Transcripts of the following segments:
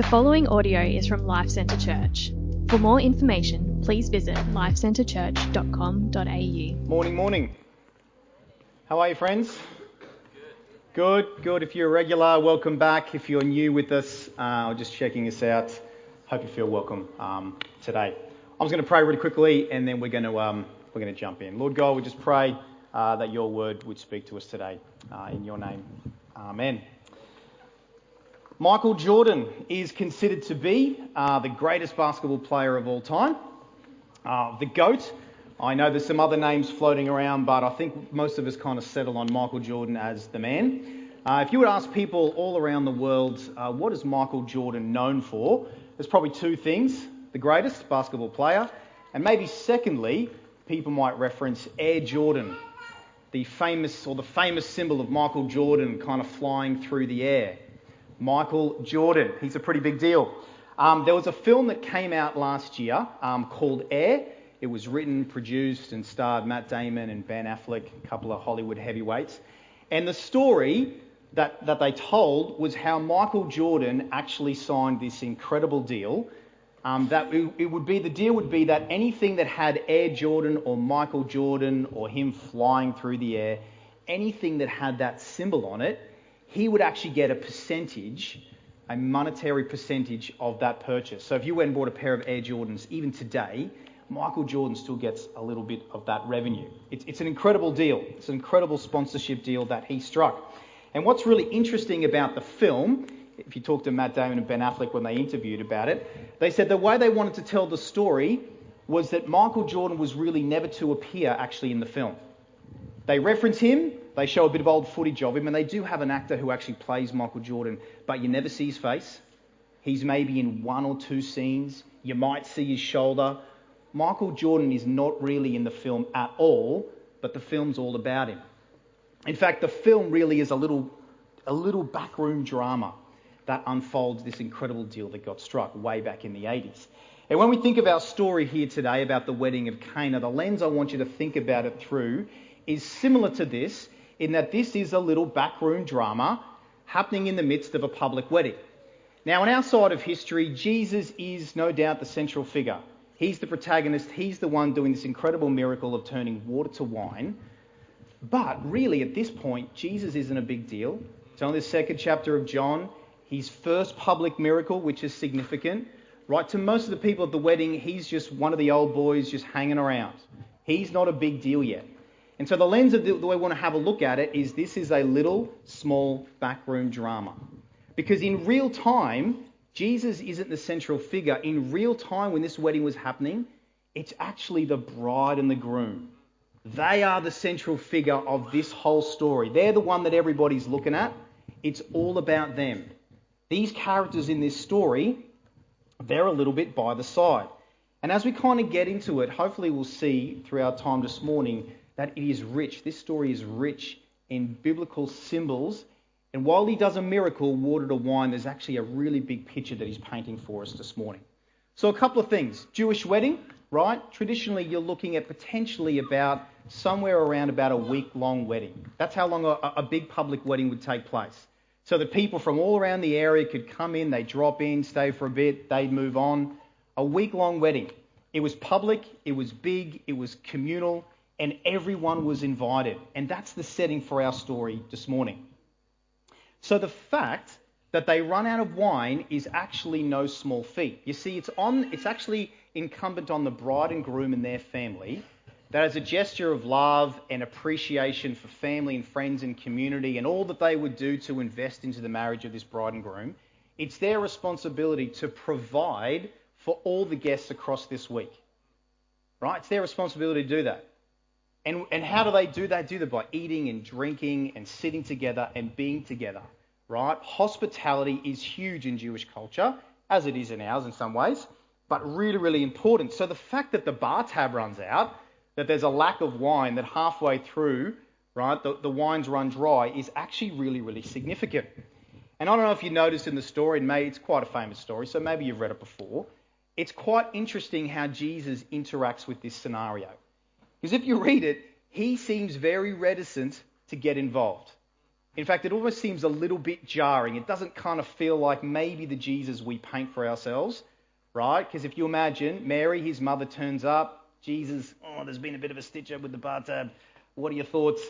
The following audio is from Life Centre Church. For more information, please visit lifecentrechurch.com.au. Morning, morning. How are you, friends? Good, good. If you're a regular, welcome back. If you're new with us, uh, or just checking us out, hope you feel welcome um, today. I'm just going to pray really quickly, and then we're going to um, we're going to jump in. Lord God, we just pray uh, that Your Word would speak to us today. Uh, in Your name, Amen. Michael Jordan is considered to be uh, the greatest basketball player of all time, uh, the GOAT. I know there's some other names floating around, but I think most of us kind of settle on Michael Jordan as the man. Uh, if you would ask people all around the world, uh, what is Michael Jordan known for? There's probably two things the greatest basketball player, and maybe secondly, people might reference Air Jordan, the famous or the famous symbol of Michael Jordan kind of flying through the air. Michael Jordan. He's a pretty big deal. Um, there was a film that came out last year um, called Air. It was written, produced, and starred Matt Damon and Ben Affleck, a couple of Hollywood heavyweights. And the story that, that they told was how Michael Jordan actually signed this incredible deal. Um, that it, it would be the deal would be that anything that had Air Jordan or Michael Jordan or him flying through the air, anything that had that symbol on it, he would actually get a percentage, a monetary percentage of that purchase. So if you went and bought a pair of Air Jordans, even today, Michael Jordan still gets a little bit of that revenue. It's, it's an incredible deal. It's an incredible sponsorship deal that he struck. And what's really interesting about the film, if you talk to Matt Damon and Ben Affleck when they interviewed about it, they said the way they wanted to tell the story was that Michael Jordan was really never to appear actually in the film. They reference him, they show a bit of old footage of him, and they do have an actor who actually plays Michael Jordan, but you never see his face. He's maybe in one or two scenes. You might see his shoulder. Michael Jordan is not really in the film at all, but the film's all about him. In fact, the film really is a little, a little backroom drama that unfolds this incredible deal that got struck way back in the 80s. And when we think of our story here today about the wedding of Cana, the lens I want you to think about it through is similar to this in that this is a little backroom drama happening in the midst of a public wedding. Now, on our side of history, Jesus is no doubt the central figure. He's the protagonist, he's the one doing this incredible miracle of turning water to wine. But really, at this point, Jesus isn't a big deal. It's only the second chapter of John, his first public miracle, which is significant. Right, to most of the people at the wedding, he's just one of the old boys just hanging around. He's not a big deal yet. And so the lens of the, the way we want to have a look at it is this is a little, small, backroom drama. Because in real time, Jesus isn't the central figure. In real time, when this wedding was happening, it's actually the bride and the groom. They are the central figure of this whole story. They're the one that everybody's looking at. It's all about them. These characters in this story, they're a little bit by the side. And as we kind of get into it, hopefully we'll see through our time this morning that it is rich. This story is rich in biblical symbols. And while he does a miracle, water to wine, there's actually a really big picture that he's painting for us this morning. So, a couple of things. Jewish wedding, right? Traditionally, you're looking at potentially about somewhere around about a week long wedding. That's how long a, a big public wedding would take place. So that people from all around the area could come in, they'd drop in, stay for a bit, they'd move on. A week long wedding. It was public, it was big, it was communal, and everyone was invited. And that's the setting for our story this morning. So the fact that they run out of wine is actually no small feat. You see, it's on it's actually incumbent on the bride and groom and their family that as a gesture of love and appreciation for family and friends and community and all that they would do to invest into the marriage of this bride and groom, it's their responsibility to provide for all the guests across this week. Right? It's their responsibility to do that. And, and how do they do that? Do that by eating and drinking and sitting together and being together, right? Hospitality is huge in Jewish culture, as it is in ours in some ways, but really, really important. So the fact that the bar tab runs out, that there's a lack of wine, that halfway through, right, the, the wines run dry, is actually really, really significant. And I don't know if you noticed in the story, and maybe it's quite a famous story, so maybe you've read it before. It's quite interesting how Jesus interacts with this scenario. Because if you read it, he seems very reticent to get involved. In fact, it almost seems a little bit jarring. It doesn't kind of feel like maybe the Jesus we paint for ourselves, right? Because if you imagine Mary, his mother, turns up, Jesus, oh, there's been a bit of a stitch up with the bathtub. What are your thoughts?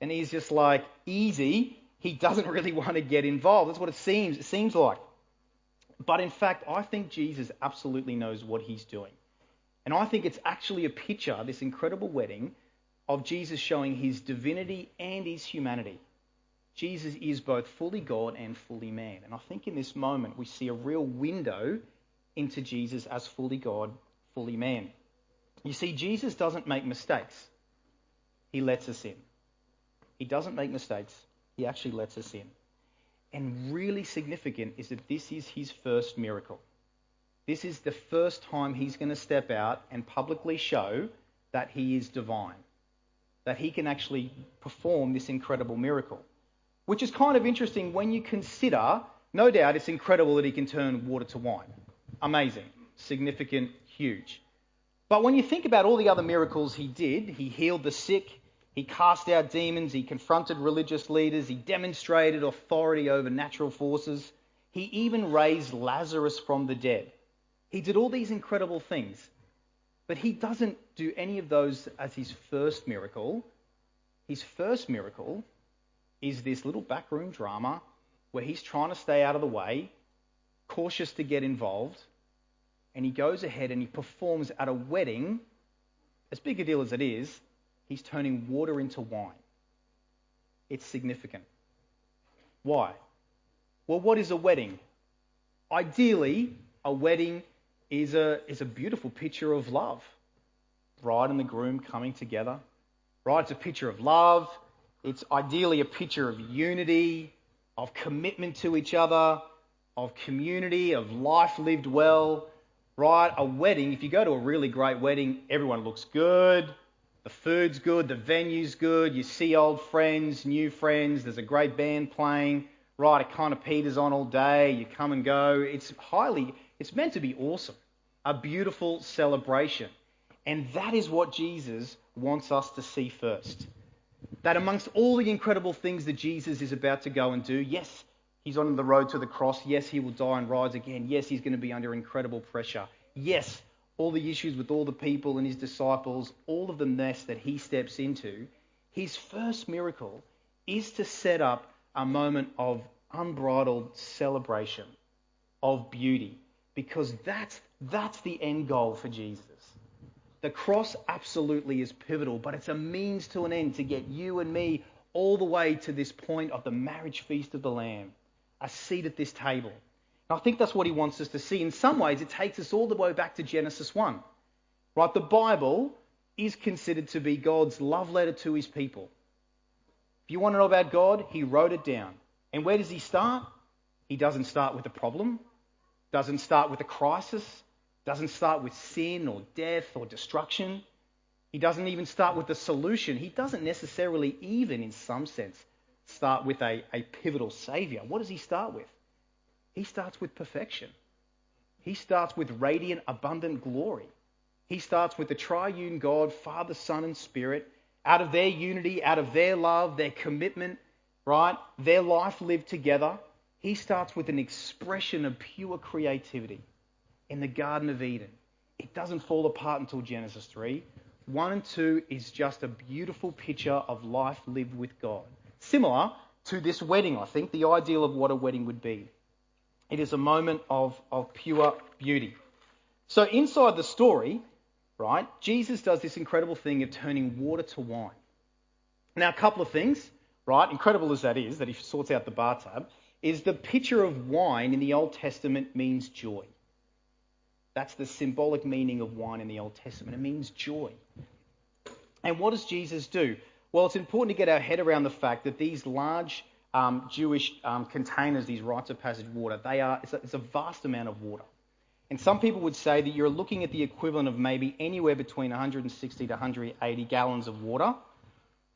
And he's just like, easy. He doesn't really want to get involved. That's what it seems. It seems like. But in fact, I think Jesus absolutely knows what he's doing. And I think it's actually a picture, this incredible wedding, of Jesus showing his divinity and his humanity. Jesus is both fully God and fully man. And I think in this moment we see a real window into Jesus as fully God, fully man. You see, Jesus doesn't make mistakes, he lets us in. He doesn't make mistakes, he actually lets us in. And really significant is that this is his first miracle. This is the first time he's going to step out and publicly show that he is divine, that he can actually perform this incredible miracle. Which is kind of interesting when you consider, no doubt, it's incredible that he can turn water to wine. Amazing, significant, huge. But when you think about all the other miracles he did, he healed the sick, he cast out demons, he confronted religious leaders, he demonstrated authority over natural forces, he even raised Lazarus from the dead. He did all these incredible things, but he doesn't do any of those as his first miracle. His first miracle is this little backroom drama where he's trying to stay out of the way, cautious to get involved, and he goes ahead and he performs at a wedding, as big a deal as it is, He's turning water into wine. It's significant. Why? Well, what is a wedding? Ideally, a wedding is a, is a beautiful picture of love. Bride and the groom coming together. Right? It's a picture of love. It's ideally a picture of unity, of commitment to each other, of community, of life lived well. Right? A wedding, if you go to a really great wedding, everyone looks good. The food's good, the venue's good, you see old friends, new friends, there's a great band playing, right? It kind of peters on all day, you come and go. It's highly, it's meant to be awesome, a beautiful celebration. And that is what Jesus wants us to see first. That amongst all the incredible things that Jesus is about to go and do, yes, he's on the road to the cross. Yes, he will die and rise again. Yes, he's going to be under incredible pressure. Yes, all the issues with all the people and his disciples, all of the mess that he steps into, his first miracle is to set up a moment of unbridled celebration, of beauty, because that's, that's the end goal for Jesus. The cross absolutely is pivotal, but it's a means to an end to get you and me all the way to this point of the marriage feast of the Lamb, a seat at this table. And I think that's what he wants us to see. In some ways, it takes us all the way back to Genesis 1. Right? The Bible is considered to be God's love letter to his people. If you want to know about God, he wrote it down. And where does he start? He doesn't start with a problem, doesn't start with a crisis, doesn't start with sin or death or destruction. He doesn't even start with the solution. He doesn't necessarily even, in some sense, start with a, a pivotal savior. What does he start with? He starts with perfection. He starts with radiant, abundant glory. He starts with the triune God, Father, Son, and Spirit, out of their unity, out of their love, their commitment, right? Their life lived together. He starts with an expression of pure creativity in the Garden of Eden. It doesn't fall apart until Genesis 3. 1 and 2 is just a beautiful picture of life lived with God. Similar to this wedding, I think, the ideal of what a wedding would be. It is a moment of, of pure beauty. So inside the story, right, Jesus does this incredible thing of turning water to wine. Now, a couple of things, right, incredible as that is, that he sorts out the bathtub, is the picture of wine in the Old Testament means joy. That's the symbolic meaning of wine in the Old Testament. It means joy. And what does Jesus do? Well, it's important to get our head around the fact that these large um, Jewish um, containers, these rites of passage water, they are, it's a, it's a vast amount of water. And some people would say that you're looking at the equivalent of maybe anywhere between 160 to 180 gallons of water.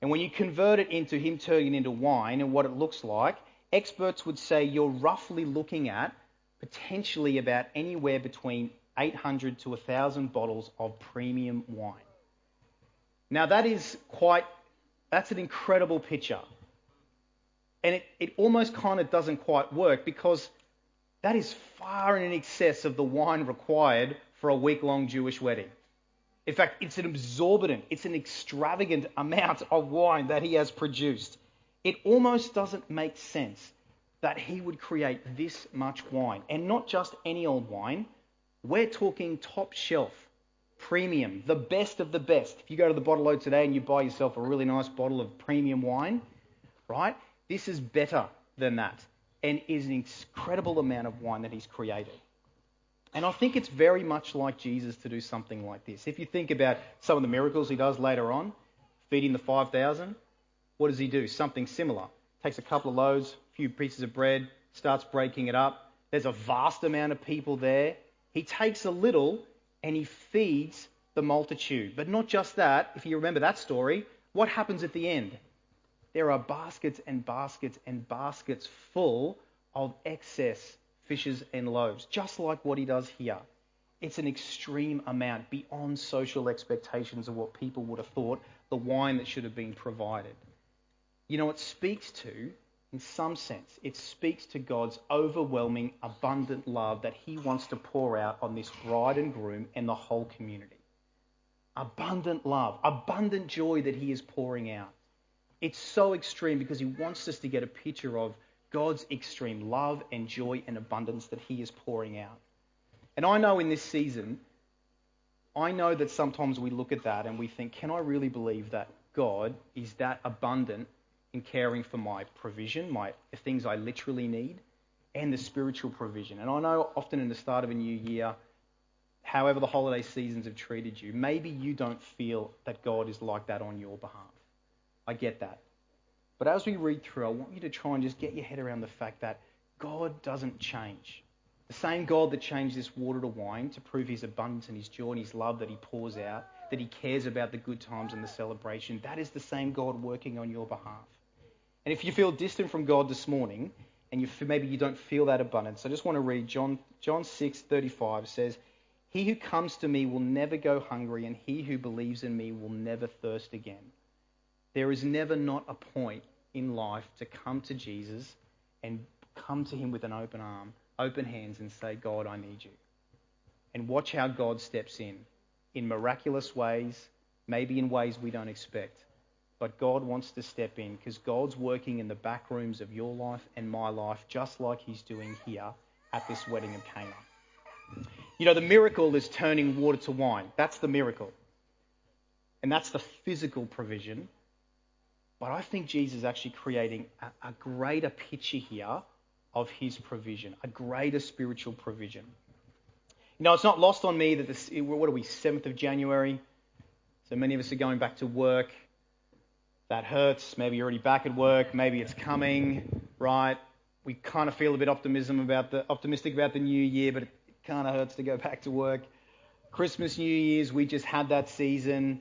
And when you convert it into him turning into wine and what it looks like, experts would say you're roughly looking at potentially about anywhere between 800 to 1,000 bottles of premium wine. Now that is quite, that's an incredible picture. And it, it almost kind of doesn't quite work because that is far in excess of the wine required for a week long Jewish wedding. In fact, it's an exorbitant, it's an extravagant amount of wine that he has produced. It almost doesn't make sense that he would create this much wine. And not just any old wine, we're talking top shelf, premium, the best of the best. If you go to the bottle o today and you buy yourself a really nice bottle of premium wine, right? This is better than that and is an incredible amount of wine that he's created. And I think it's very much like Jesus to do something like this. If you think about some of the miracles he does later on, feeding the 5,000, what does he do? Something similar. Takes a couple of loaves, a few pieces of bread, starts breaking it up. There's a vast amount of people there. He takes a little and he feeds the multitude. But not just that, if you remember that story, what happens at the end? There are baskets and baskets and baskets full of excess fishes and loaves, just like what he does here. It's an extreme amount beyond social expectations of what people would have thought the wine that should have been provided. You know, it speaks to, in some sense, it speaks to God's overwhelming, abundant love that he wants to pour out on this bride and groom and the whole community. Abundant love, abundant joy that he is pouring out. It's so extreme because he wants us to get a picture of God's extreme love and joy and abundance that he is pouring out. And I know in this season, I know that sometimes we look at that and we think, can I really believe that God is that abundant in caring for my provision, my the things I literally need, and the spiritual provision? And I know often in the start of a new year, however the holiday seasons have treated you, maybe you don't feel that God is like that on your behalf. I get that. But as we read through, I want you to try and just get your head around the fact that God doesn't change. The same God that changed this water to wine to prove his abundance and his joy and his love that he pours out, that he cares about the good times and the celebration, that is the same God working on your behalf. And if you feel distant from God this morning, and you, maybe you don't feel that abundance, I just want to read John, John 6:35 says, "He who comes to me will never go hungry, and he who believes in me will never thirst again." There is never not a point in life to come to Jesus and come to him with an open arm, open hands, and say, God, I need you. And watch how God steps in in miraculous ways, maybe in ways we don't expect. But God wants to step in because God's working in the back rooms of your life and my life, just like He's doing here at this wedding of Cana. You know, the miracle is turning water to wine. That's the miracle. And that's the physical provision. But I think Jesus is actually creating a, a greater picture here of his provision, a greater spiritual provision. You know, it's not lost on me that this, what are we, 7th of January? So many of us are going back to work. That hurts. Maybe you're already back at work. Maybe it's coming, right? We kind of feel a bit optimism about the, optimistic about the new year, but it kind of hurts to go back to work. Christmas, New Year's, we just had that season.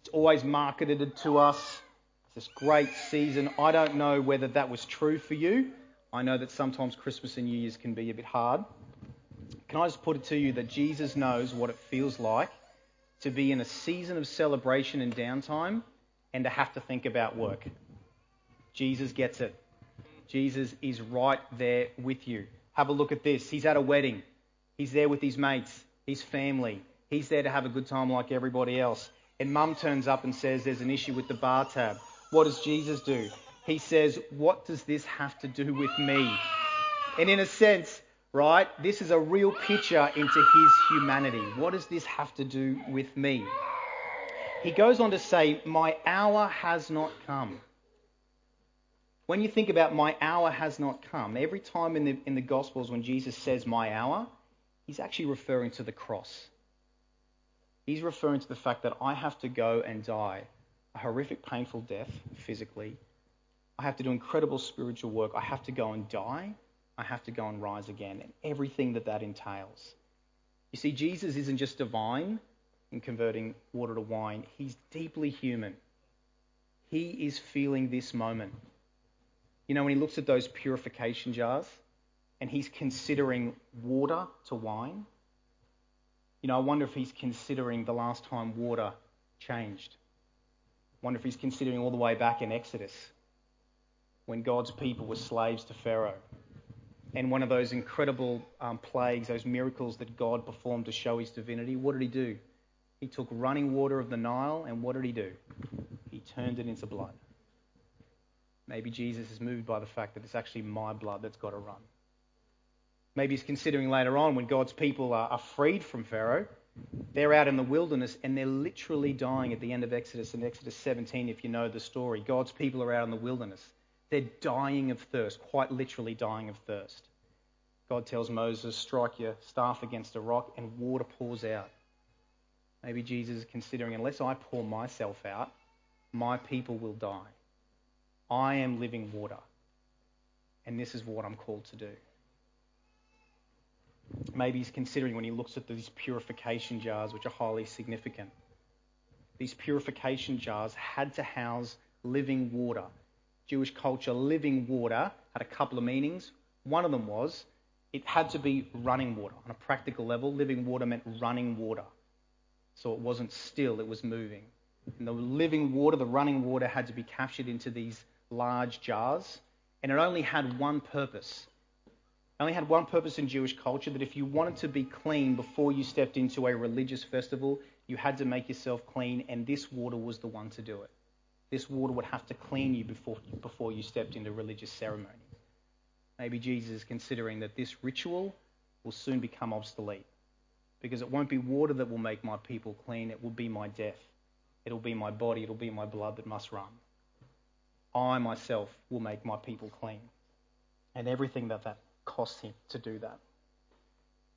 It's always marketed to us this great season. I don't know whether that was true for you. I know that sometimes Christmas and New Year's can be a bit hard. Can I just put it to you that Jesus knows what it feels like to be in a season of celebration and downtime and to have to think about work? Jesus gets it. Jesus is right there with you. Have a look at this. He's at a wedding. He's there with his mates, his family. He's there to have a good time like everybody else. And mum turns up and says there's an issue with the bar tab. What does Jesus do? He says, What does this have to do with me? And in a sense, right, this is a real picture into his humanity. What does this have to do with me? He goes on to say, My hour has not come. When you think about my hour has not come, every time in the, in the Gospels when Jesus says my hour, he's actually referring to the cross. He's referring to the fact that I have to go and die a horrific, painful death physically. I have to do incredible spiritual work. I have to go and die. I have to go and rise again, and everything that that entails. You see, Jesus isn't just divine in converting water to wine, he's deeply human. He is feeling this moment. You know, when he looks at those purification jars and he's considering water to wine, you know, I wonder if he's considering the last time water changed wonder if he's considering all the way back in Exodus. when God's people were slaves to Pharaoh. And one of those incredible um, plagues, those miracles that God performed to show his divinity, what did he do? He took running water of the Nile, and what did he do? He turned it into blood. Maybe Jesus is moved by the fact that it's actually my blood that's got to run. Maybe he's considering later on when God's people are, are freed from Pharaoh, they're out in the wilderness and they're literally dying at the end of Exodus in Exodus 17, if you know the story. God's people are out in the wilderness. They're dying of thirst, quite literally dying of thirst. God tells Moses, strike your staff against a rock and water pours out. Maybe Jesus is considering, unless I pour myself out, my people will die. I am living water. And this is what I'm called to do. Maybe he's considering when he looks at these purification jars, which are highly significant. These purification jars had to house living water. Jewish culture, living water had a couple of meanings. One of them was it had to be running water. On a practical level, living water meant running water. So it wasn't still, it was moving. And the living water, the running water, had to be captured into these large jars. And it only had one purpose only had one purpose in Jewish culture that if you wanted to be clean before you stepped into a religious festival, you had to make yourself clean, and this water was the one to do it. This water would have to clean you before, before you stepped into religious ceremony. Maybe Jesus is considering that this ritual will soon become obsolete because it won't be water that will make my people clean, it will be my death. It'll be my body, it'll be my blood that must run. I myself will make my people clean. And everything that that cost him to do that.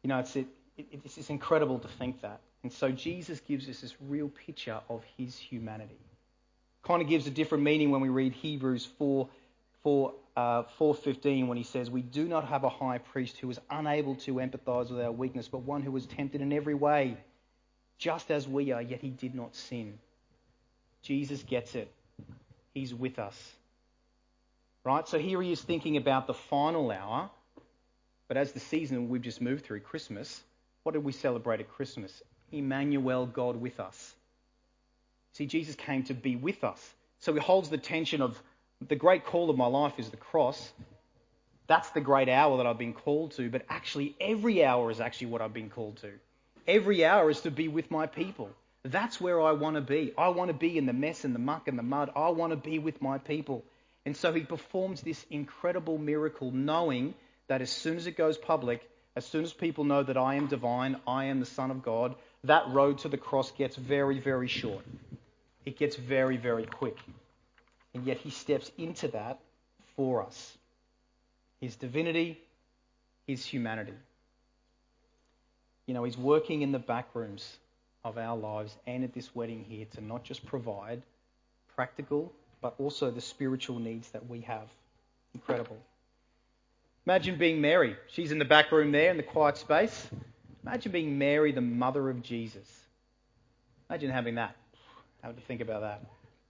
You know, it's, it, it's, it's incredible to think that. And so Jesus gives us this real picture of his humanity. Kind of gives a different meaning when we read Hebrews 4, 4, uh, 4.15 when he says, We do not have a high priest who is unable to empathize with our weakness, but one who was tempted in every way, just as we are, yet he did not sin. Jesus gets it. He's with us. Right? So here he is thinking about the final hour but as the season we've just moved through, Christmas, what did we celebrate at Christmas? Emmanuel, God with us. See, Jesus came to be with us. So he holds the tension of the great call of my life is the cross. That's the great hour that I've been called to, but actually, every hour is actually what I've been called to. Every hour is to be with my people. That's where I want to be. I want to be in the mess and the muck and the mud. I want to be with my people. And so he performs this incredible miracle, knowing that as soon as it goes public, as soon as people know that I am divine, I am the Son of God, that road to the cross gets very, very short. It gets very, very quick. And yet he steps into that for us. His divinity, his humanity. You know, he's working in the back rooms of our lives and at this wedding here to not just provide practical, but also the spiritual needs that we have. Incredible. Imagine being Mary. She's in the back room there in the quiet space. Imagine being Mary, the mother of Jesus. Imagine having that. Have to think about that.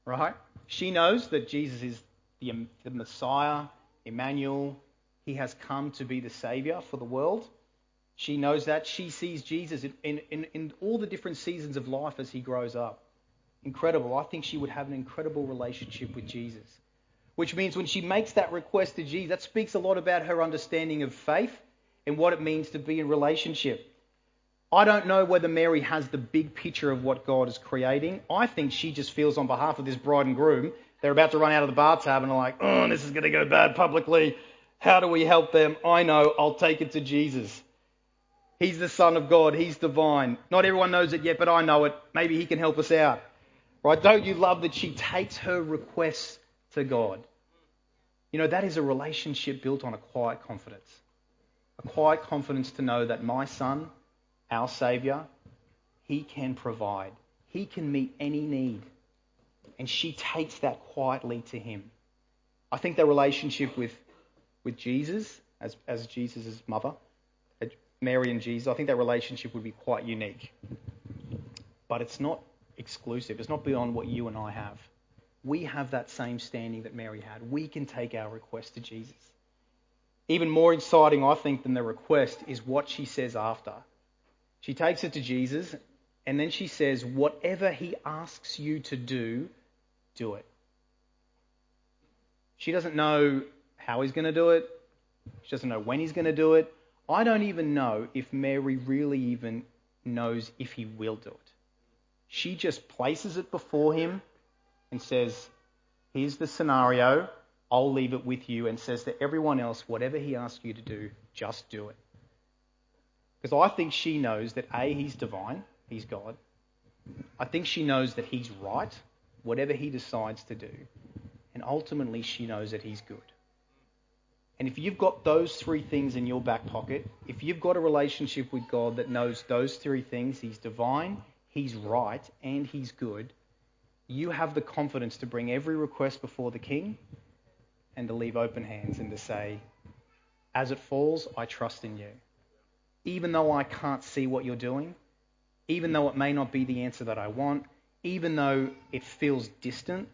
Right? She knows that Jesus is the, um, the Messiah, Emmanuel. He has come to be the Savior for the world. She knows that. She sees Jesus in, in, in all the different seasons of life as he grows up. Incredible. I think she would have an incredible relationship with Jesus which means when she makes that request to Jesus, that speaks a lot about her understanding of faith and what it means to be in relationship. I don't know whether Mary has the big picture of what God is creating. I think she just feels on behalf of this bride and groom, they're about to run out of the bathtub and are like, oh, this is going to go bad publicly. How do we help them? I know, I'll take it to Jesus. He's the Son of God, He's divine. Not everyone knows it yet, but I know it. Maybe He can help us out. Right? Don't you love that she takes her requests to God? You know, that is a relationship built on a quiet confidence. A quiet confidence to know that my son, our Saviour, he can provide. He can meet any need. And she takes that quietly to him. I think that relationship with, with Jesus, as, as Jesus' mother, Mary and Jesus, I think that relationship would be quite unique. But it's not exclusive. It's not beyond what you and I have we have that same standing that Mary had. We can take our request to Jesus. Even more exciting, I think, than the request is what she says after. She takes it to Jesus, and then she says, Whatever he asks you to do, do it. She doesn't know how he's going to do it. She doesn't know when he's going to do it. I don't even know if Mary really even knows if he will do it. She just places it before him and says, Here's the scenario. I'll leave it with you, and says to everyone else, whatever he asks you to do, just do it. Because I think she knows that A, he's divine, he's God. I think she knows that he's right, whatever he decides to do. And ultimately, she knows that he's good. And if you've got those three things in your back pocket, if you've got a relationship with God that knows those three things, He's divine, He's right, and He's good, you have the confidence to bring every request before the King and to leave open hands and to say, As it falls, I trust in you. Even though I can't see what you're doing, even though it may not be the answer that I want, even though it feels distant,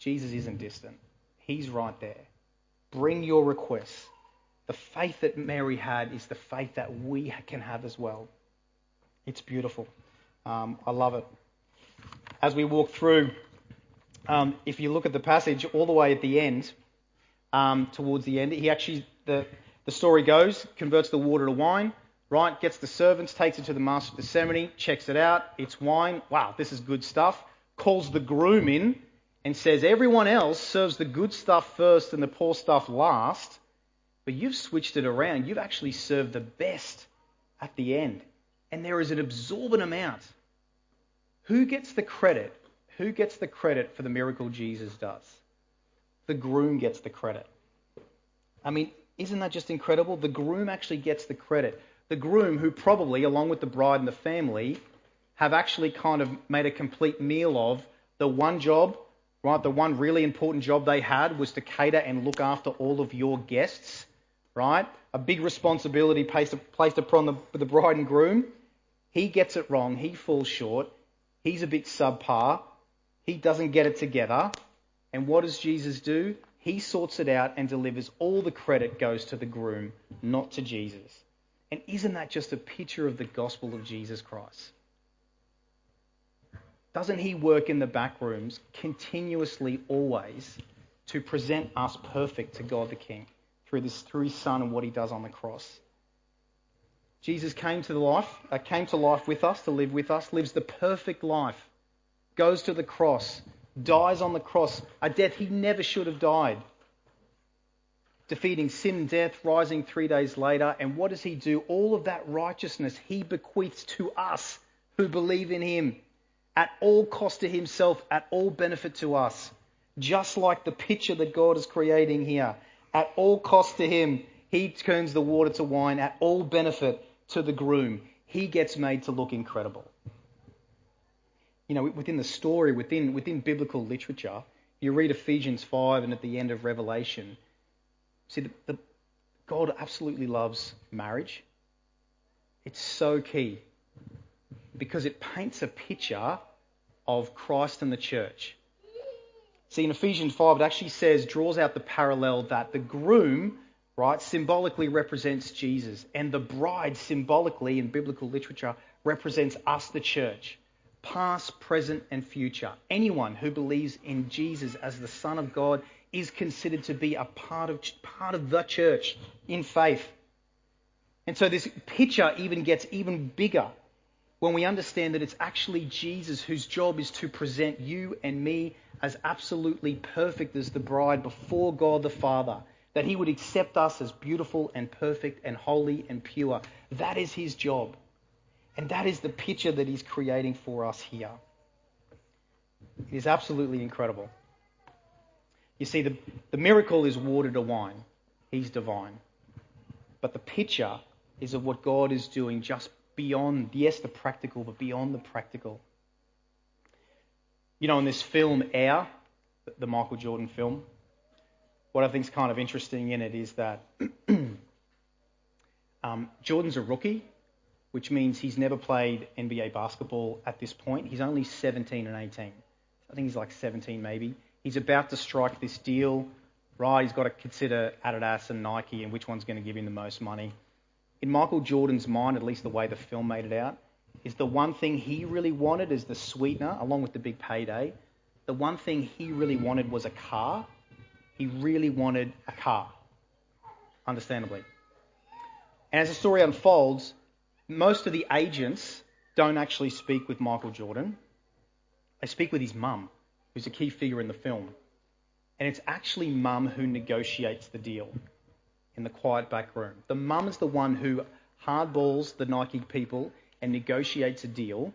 Jesus isn't distant. He's right there. Bring your requests. The faith that Mary had is the faith that we can have as well. It's beautiful. Um, I love it. As we walk through, um, if you look at the passage all the way at the end, um, towards the end, he actually, the, the story goes, converts the water to wine, right? Gets the servants, takes it to the master of ceremony, checks it out. It's wine. Wow, this is good stuff. Calls the groom in and says everyone else serves the good stuff first and the poor stuff last, but you've switched it around. You've actually served the best at the end. And there is an absorbent amount. Who gets the credit? Who gets the credit for the miracle Jesus does? The groom gets the credit. I mean, isn't that just incredible? The groom actually gets the credit. The groom, who probably, along with the bride and the family, have actually kind of made a complete meal of the one job right? The one really important job they had was to cater and look after all of your guests, right? A big responsibility placed, upon the, the bride and groom. He gets it wrong. He falls short. He's a bit subpar. He doesn't get it together. And what does Jesus do? He sorts it out and delivers all the credit goes to the groom, not to Jesus. And isn't that just a picture of the gospel of Jesus Christ? Doesn't he work in the back rooms continuously, always, to present us perfect to God the King through, this, through his Son and what he does on the cross? Jesus came to life, uh, came to life with us, to live with us, lives the perfect life, goes to the cross, dies on the cross, a death he never should have died, defeating sin death, rising three days later. And what does he do? All of that righteousness he bequeaths to us who believe in him at all cost to himself, at all benefit to us. Just like the picture that God is creating here. At all cost to him, he turns the water to wine at all benefit to the groom. He gets made to look incredible. You know, within the story, within, within biblical literature, you read Ephesians 5 and at the end of Revelation, see, the, the, God absolutely loves marriage. It's so key because it paints a picture of Christ and the church. See, in Ephesians 5, it actually says, draws out the parallel that the groom, right, symbolically represents Jesus, and the bride, symbolically in biblical literature, represents us, the church, past, present, and future. Anyone who believes in Jesus as the Son of God is considered to be a part of, part of the church in faith. And so this picture even gets even bigger when we understand that it's actually Jesus whose job is to present you and me as absolutely perfect as the bride before God the Father, that he would accept us as beautiful and perfect and holy and pure. That is his job. And that is the picture that he's creating for us here. It is absolutely incredible. You see, the, the miracle is water to wine. He's divine. But the picture is of what God is doing just beyond, yes, the practical, but beyond the practical. You know, in this film Air, the Michael Jordan film, what I think is kind of interesting in it is that um, Jordan's a rookie, which means he's never played NBA basketball at this point. He's only 17 and 18. I think he's like 17 maybe. He's about to strike this deal, right? He's got to consider Adidas and Nike and which one's going to give him the most money in Michael Jordan's mind, at least the way the film made it out, is the one thing he really wanted as the sweetener, along with the big payday, the one thing he really wanted was a car. He really wanted a car, understandably. And as the story unfolds, most of the agents don't actually speak with Michael Jordan. They speak with his mum, who's a key figure in the film. And it's actually mum who negotiates the deal in the quiet back room. The mum is the one who hardballs the Nike people and negotiates a deal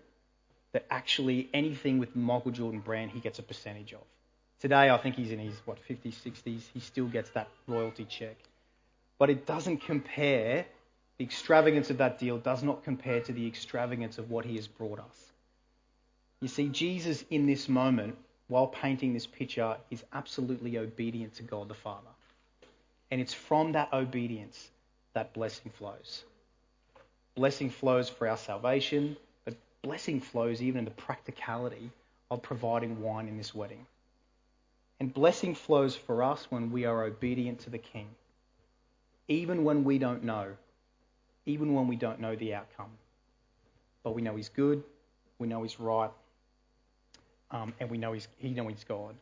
that actually anything with Michael Jordan brand he gets a percentage of. Today, I think he's in his, what, 50s, 60s. He still gets that royalty check. But it doesn't compare, the extravagance of that deal does not compare to the extravagance of what he has brought us. You see, Jesus in this moment, while painting this picture, is absolutely obedient to God the Father. And it's from that obedience that blessing flows. Blessing flows for our salvation, but blessing flows even in the practicality of providing wine in this wedding. And blessing flows for us when we are obedient to the King, even when we don't know, even when we don't know the outcome. But we know He's good, we know He's right, um, and we know He's, He know He's God.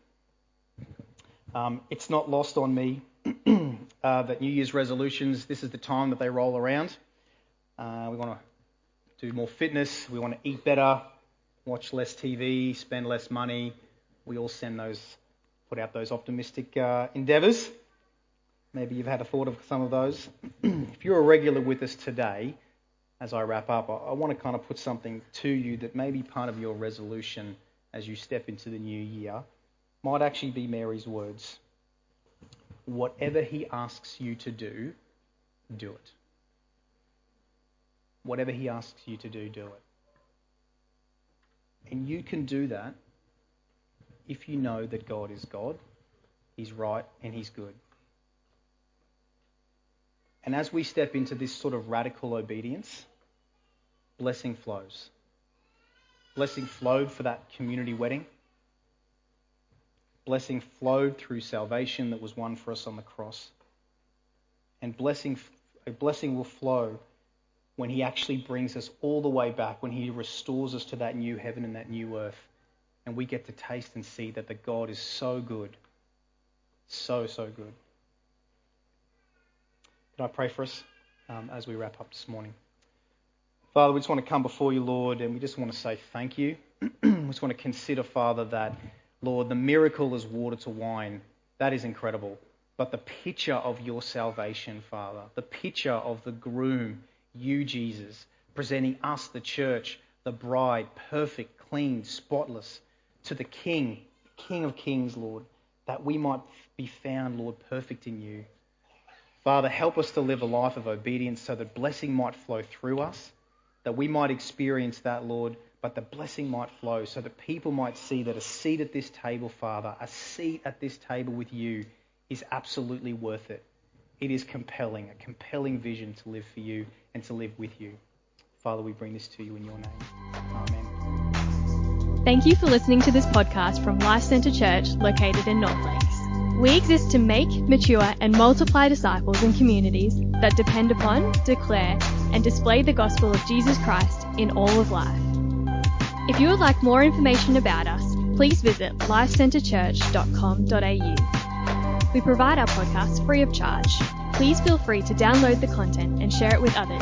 Um, it's not lost on me uh, that New Year's resolutions, this is the time that they roll around. Uh, we want to do more fitness. We want to eat better, watch less TV, spend less money. We all send those, put out those optimistic uh, endeavours. Maybe you've had a thought of some of those. if you're a regular with us today, as I wrap up, I, I want to kind of put something to you that may be part of your resolution as you step into the new year. Might actually be Mary's words. Whatever he asks you to do, do it. Whatever He asks you to do, do it. And you can do that if you know that God is God, He's right, and He's good. And as we step into this sort of radical obedience, blessing flows. Blessing flowed for that community wedding. Blessing flowed through salvation that was won for us on the cross. And blessing, a blessing will flow when He actually brings us all the way back, when He restores us to that new heaven and that new earth, and we get to taste and see that the God is so good. So, so good. Can I pray for us um, as we wrap up this morning? Father, we just want to come before you, Lord, and we just want to say thank you. we just want to consider, Father, that, Lord, the miracle is water to wine. That is incredible. But the picture of your salvation, Father, the picture of the groom you, Jesus, presenting us, the church, the bride, perfect, clean, spotless, to the King, King of kings, Lord, that we might be found, Lord, perfect in you. Father, help us to live a life of obedience so that blessing might flow through us, that we might experience that, Lord, but the blessing might flow so that people might see that a seat at this table, Father, a seat at this table with you is absolutely worth it. It is compelling, a compelling vision to live for you and to live with you. Father, we bring this to you in your name. Thank you for listening to this podcast from Life Centre Church located in North Lakes. We exist to make, mature, and multiply disciples and communities that depend upon, declare, and display the gospel of Jesus Christ in all of life. If you would like more information about us, please visit lifecentrechurch.com.au. We provide our podcast free of charge. Please feel free to download the content and share it with others,